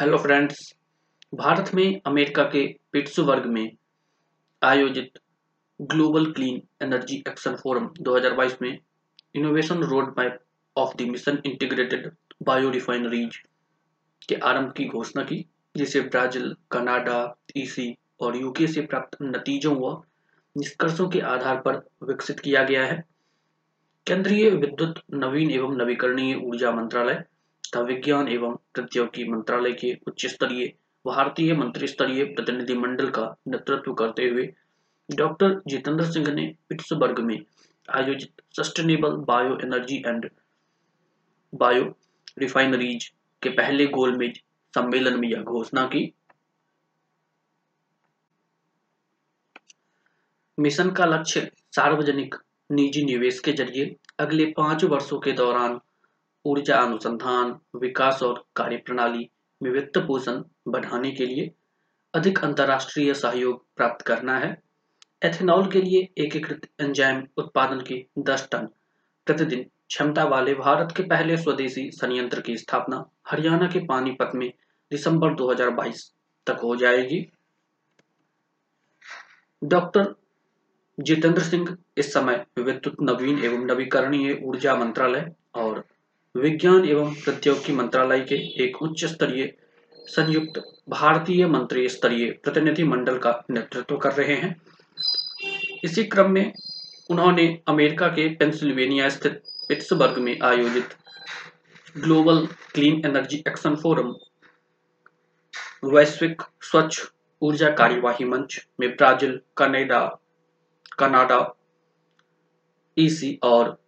Hello friends Bharat में America के Pittsburgh में आयोजित global clean energy action forum 2022 में innovation road map of the mission integrated bio refineries के आरंभ की घोषणा की, जिसे ब्राज़ील, कनाडा ईसी और यूके से प्राप्त नतीजों व निष्कर्षों के आधार पर विकसित किया गया है। केंद्रीय विद्युत नवीन एवं नवीकरणीय ऊर्जा मंत्रालय तथा विज्ञान एवं प्रौद्योगिकी मंत्रालय के उच्च स्तरीय भारतीय मंत्री स्तरीय प्रतिनिधिमंडल का नेतृत्व करते हुए डॉक्टर जितेंद्र सिंह ने पिट्सबर्ग में आयोजित sustainable bio energy and bio refineries के पहले गोलमेज सम्मेलन में यह घोषणा की। मिशन का लक्ष्य सार्वजनिक निजी निवेश के ज़रिए अगले पाँच वर्षों के दौरान ऊर्जा अनुसंधान, विकास और कार्यप्रणाली में वित्त पोषण बढ़ाने के लिए अधिक अंतर्राष्ट्रीय सहयोग प्राप्त करना है। एथेनॉल के लिए एकीकृत एंजाइम उत्पादन की 10 टन प्रतिदिन क्षमता वाले भारत के पहले स्वदेशी संयंत्र की स्थापना हरियाणा के पानीपत में दिसंबर 2022 तक हो जाएगी। डॉक्टर जितेंद्र सिंह इस समय विद्युत नवीन एवं नवीकरणीय ऊर्जा मंत्रालय और विज्ञान एवं प्रौद्योगिकी मंत्रालय के एक उच्च स्तरीय संयुक्त भारतीय मंत्री स्तरीय प्रतिनिधि मंडल का नेतृत्व कर रहे हैं। इसी क्रम में उन्होंने अमेरिका के पेंसिल्वेनिया स्थित पिट्सबर्ग में आयोजित global clean energy action forum, वैश्विक स्वच्छ ऊर्जा कार्यवाही मंच में ब्राज़ील, कनाडा कनाडा, ईसी और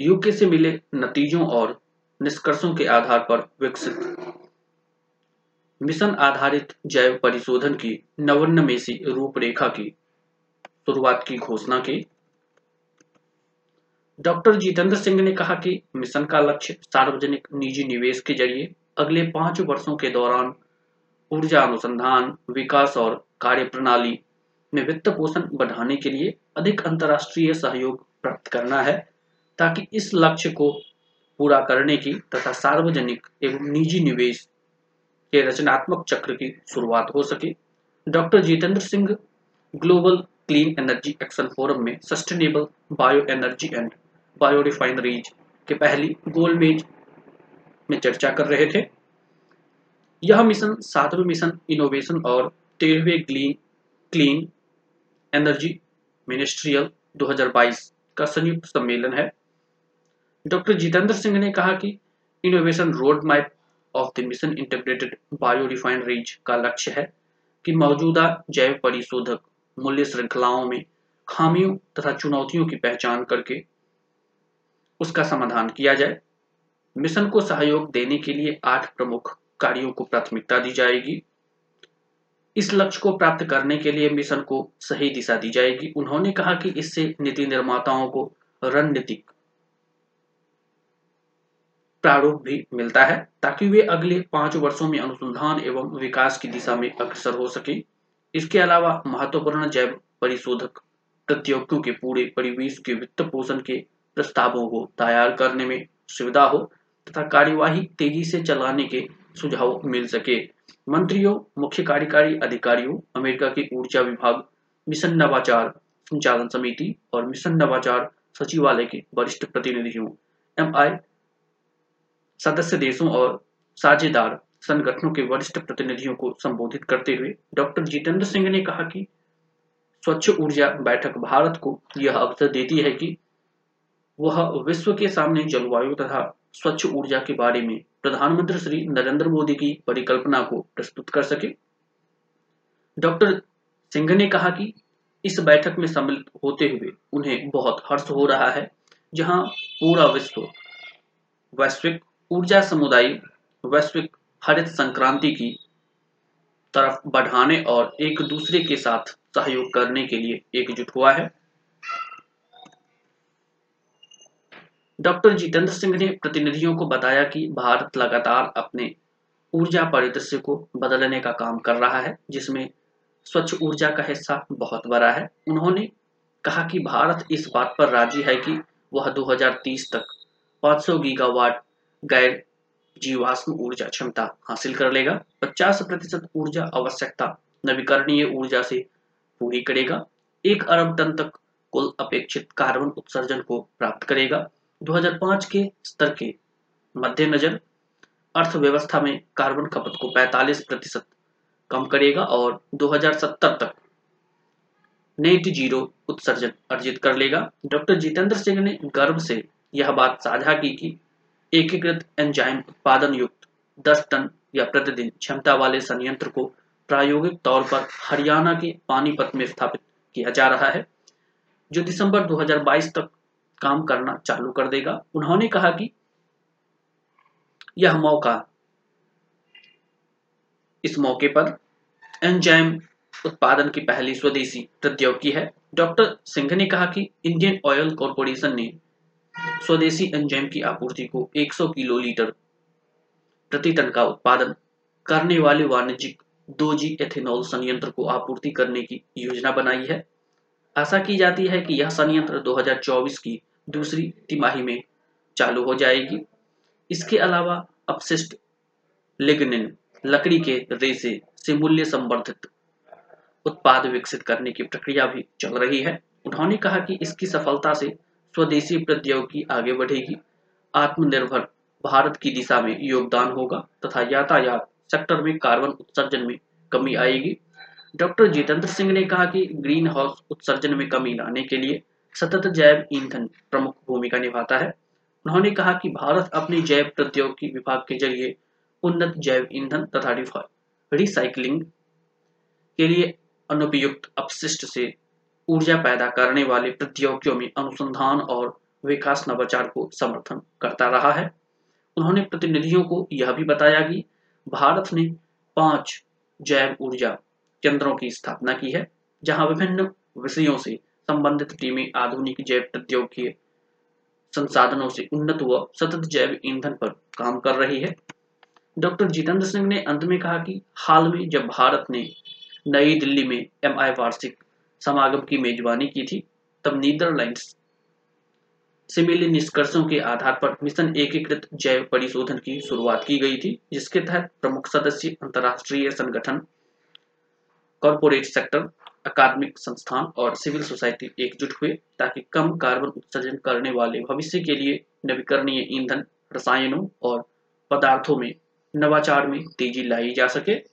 यूके से मिले नतीजों और निष्कर्षों के आधार पर विकसित। मिशन आधारित जैव परिशोधन की नवन्नमेसी रूपरेखा की शुरुआत की घोषणा की। डॉक्टर जितेंद्र सिंह ने कहा कि मिशन का लक्ष्य सार्वजनिक निजी निवेश के ज़रिए अगले पाँच वर्षों के दौरान ऊर्जा अनुसंधान, विकास और कार्यप्रणाली में वित्त पोषण बढ़ाने के लिए अधिक अंतर्राष्ट्रीय सहयोग प्राप्त करना है। ताकि इस लक्ष्य को पूरा करने की तथा सार्वजनिक एवं निजी निवेश के रचनात्मक चक्र की शुरुआत हो सके। Doctor Jitendra Singh, global clean energy action forum में sustainable bio energy and bio refineries के पहली गोलमेज में चर्चा कर रहे थे। यह मिशन सातवें मिशन इनोवेशन और तेरहवें क्लीन क्लीन एनर्जी मिनिस्ट्रियल 2022 का संयुक्त सम्मेलन है। डॉक्टर जितेंद्र सिंह ने कहा कि innovation road map of the mission integrated bio refineries का लक्ष्य है कि मौजूदा जैव परिशोधक मूल्य श्रृंखलाओं में खामियों तथा चुनौतियों की पहचान करके उसका समाधान किया जाए। मिशन को सहयोग देने के लिए आठ प्रमुख कार्यों को प्राथमिकता दी जाएगी। इस लक्ष्य को प्राप्त करने के लिए मिशन को सही दिशा दी जाएगी। उन्होंने कहा कि इससे नीति निर्माताओं को रणनीतिक प्रारूप भी मिलता है, ताकि वे अगले पाँच वर्षों में अनुसंधान एवं विकास की दिशा में अग्रसर हो सके। इसके अलावा महत्वपूर्ण जैव परिशोधक प्रौद्योगियों के पूरे परिवेश के वित्त पोषण के प्रस्तावों को तैयार करने में सुविधा हो, तथा कार्यवाही तेज़ी से चलाने के सुझाव मिल सके। मंत्रियों, मुख्य कार्यकारी अधिकारियों, अमेरिका के ऊर्जा विभाग, मिशन नवाचार संचालन समिति और मिशन नवाचार सचिवालय के वरिष्ठ प्रतिनिधियों, एम आई सदस्य देशों और साझेदार संगठनों के वरिष्ठ प्रतिनिधियों को संबोधित करते हुए डॉक्टर जितेंद्र सिंह ने कहा कि स्वच्छ ऊर्जा बैठक भारत को यह अवसर देती है कि वह विश्व के सामने जलवायु तथा स्वच्छ ऊर्जा के बारे में प्रधानमंत्री श्री नरेंद्र मोदी की परिकल्पना को प्रस्तुत कर सके। डॉक्टर सिंह ने कहा कि इस बैठक में सम्मिलित होते हुए उन्हें बहुत हर्ष हो रहा है, जहाँ पूरा विश्व वैश्विक ऊर्जा समुदाय वैश्विक हरित संक्रांति की तरफ़ बढ़ाने और एक दूसरे के साथ सहयोग करने के लिए एकजुट हुआ है। डॉक्टर जितेंद्र सिंह ने प्रतिनिधियों को बताया कि भारत लगातार अपने ऊर्जा परिदृश्य को बदलने का काम कर रहा है, जिसमें स्वच्छ ऊर्जा का हिस्सा बहुत बड़ा है। उन्होंने कहा कि भारत इस बात पर राज़ी है कि वह 2030 तक 500 गीगावाट गैर जीवाश्म ऊर्जा क्षमता हासिल कर लेगा। 50 प्रतिशत ऊर्जा आवश्यकता नवीकरणीय ऊर्जा से पूरी करेगा। एक अरब टन तक कुल अपेक्षित कार्बन उत्सर्जन को प्राप्त करेगा। 2005 के स्तर के मद्देनजर अर्थव्यवस्था में कार्बन खपत को 45 प्रतिशत कम करेगा और 2070 तक नेट ज़ीरो उत्सर्जन अर्जित कर लेगा। डॉक्टर जितेंद्र सिंह ने गर्व से यह बात साझा की कि एकीकृत एंजाइम उत्पादन युक्त 10 टन या प्रतिदिन क्षमता वाले संयंत्र को प्रायोगिक तौर पर हरियाणा के पानीपत में स्थापित किया जा रहा है, जो दिसंबर 2022 तक काम करना चालू कर देगा। उन्होंने कहा कि यह मौका इस मौके पर एंजाइम उत्पादन की पहली स्वदेशी प्रौद्योगिकी है। डॉक्टर सिंह ने कहा कि इंडियन ऑयल कॉरपोरेशन ने स्वदेशी एंजाइम की आपूर्ति को 100 किलो लीटर प्रति टन का उत्पादन करने वाले वाणिज्यिक दो जी एथेनॉल संयंत्र को आपूर्ति करने की योजना बनाई है। आशा की जाती है कि यह संयंत्र 2024 की दूसरी तिमाही में चालू हो जाएगी। इसके अलावा अपशिष्ट लिग्निन लकड़ी के रेसे से मूल्य संवर्धित उत्पाद विकसित करने की प्रक्रिया भी चल रही है। उन्होंने कहा कि इसकी सफलता से स्वदेशी प्रौद्योगिकी आगे बढ़ेगी। आत्मनिर्भर भारत की दिशा में योगदान होगा तथा यातायात सेक्टर में कार्बन उत्सर्जन में कमी आएगी। डॉक्टर जितेंद्र सिंह ने कहा कि ग्रीन हाउस उत्सर्जन में कमी लाने के लिए सतत जैव ईंधन प्रमुख भूमिका निभाता है। उन्होंने कहा कि भारत अपने जैव प्रौद्योगिकी विभाग के ज़रिए उन्नत जैव ईंधन तथा रिसाइकलिंग के लिए अनुपयुक्त अपशिष्ट से ऊर्जा पैदा करने वाले प्रौद्योगिकियों में अनुसंधान और विकास नवाचार को समर्थन करता रहा है। उन्होंने प्रतिनिधियों को यह भी बताया कि भारत ने पाँच जैव ऊर्जा केंद्रों की स्थापना की है, जहाँ विभिन्न विषयों से संबंधित टीमें आधुनिक जैव प्रौद्योगिकी संसाधनों से उन्नत व सतत जैव ईंधन पर काम कर रही है। डॉक्टर जितेंद्र सिंह ने अंत में कहा कि हाल में जब भारत ने नई दिल्ली में एमआई वार्षिक समागम की मेजबानी की थी, तब नीदरलैंड्स से मिले निष्कर्षों के आधार पर मिशन एकीकृत जैव परिशोधन की शुरुआत की गई थी, जिसके तहत प्रमुख सदस्य अंतर्राष्ट्रीय संगठन, कॉरपोरेट सेक्टर, अकादमिक संस्थान और सिविल सोसाइटी एकजुट हुए ताकि कम कार्बन उत्सर्जन करने वाले भविष्य के लिए नवीकरणीय ईंधन, रसायनों और पदार्थों में नवाचार में तेज़ी लाई जा सके।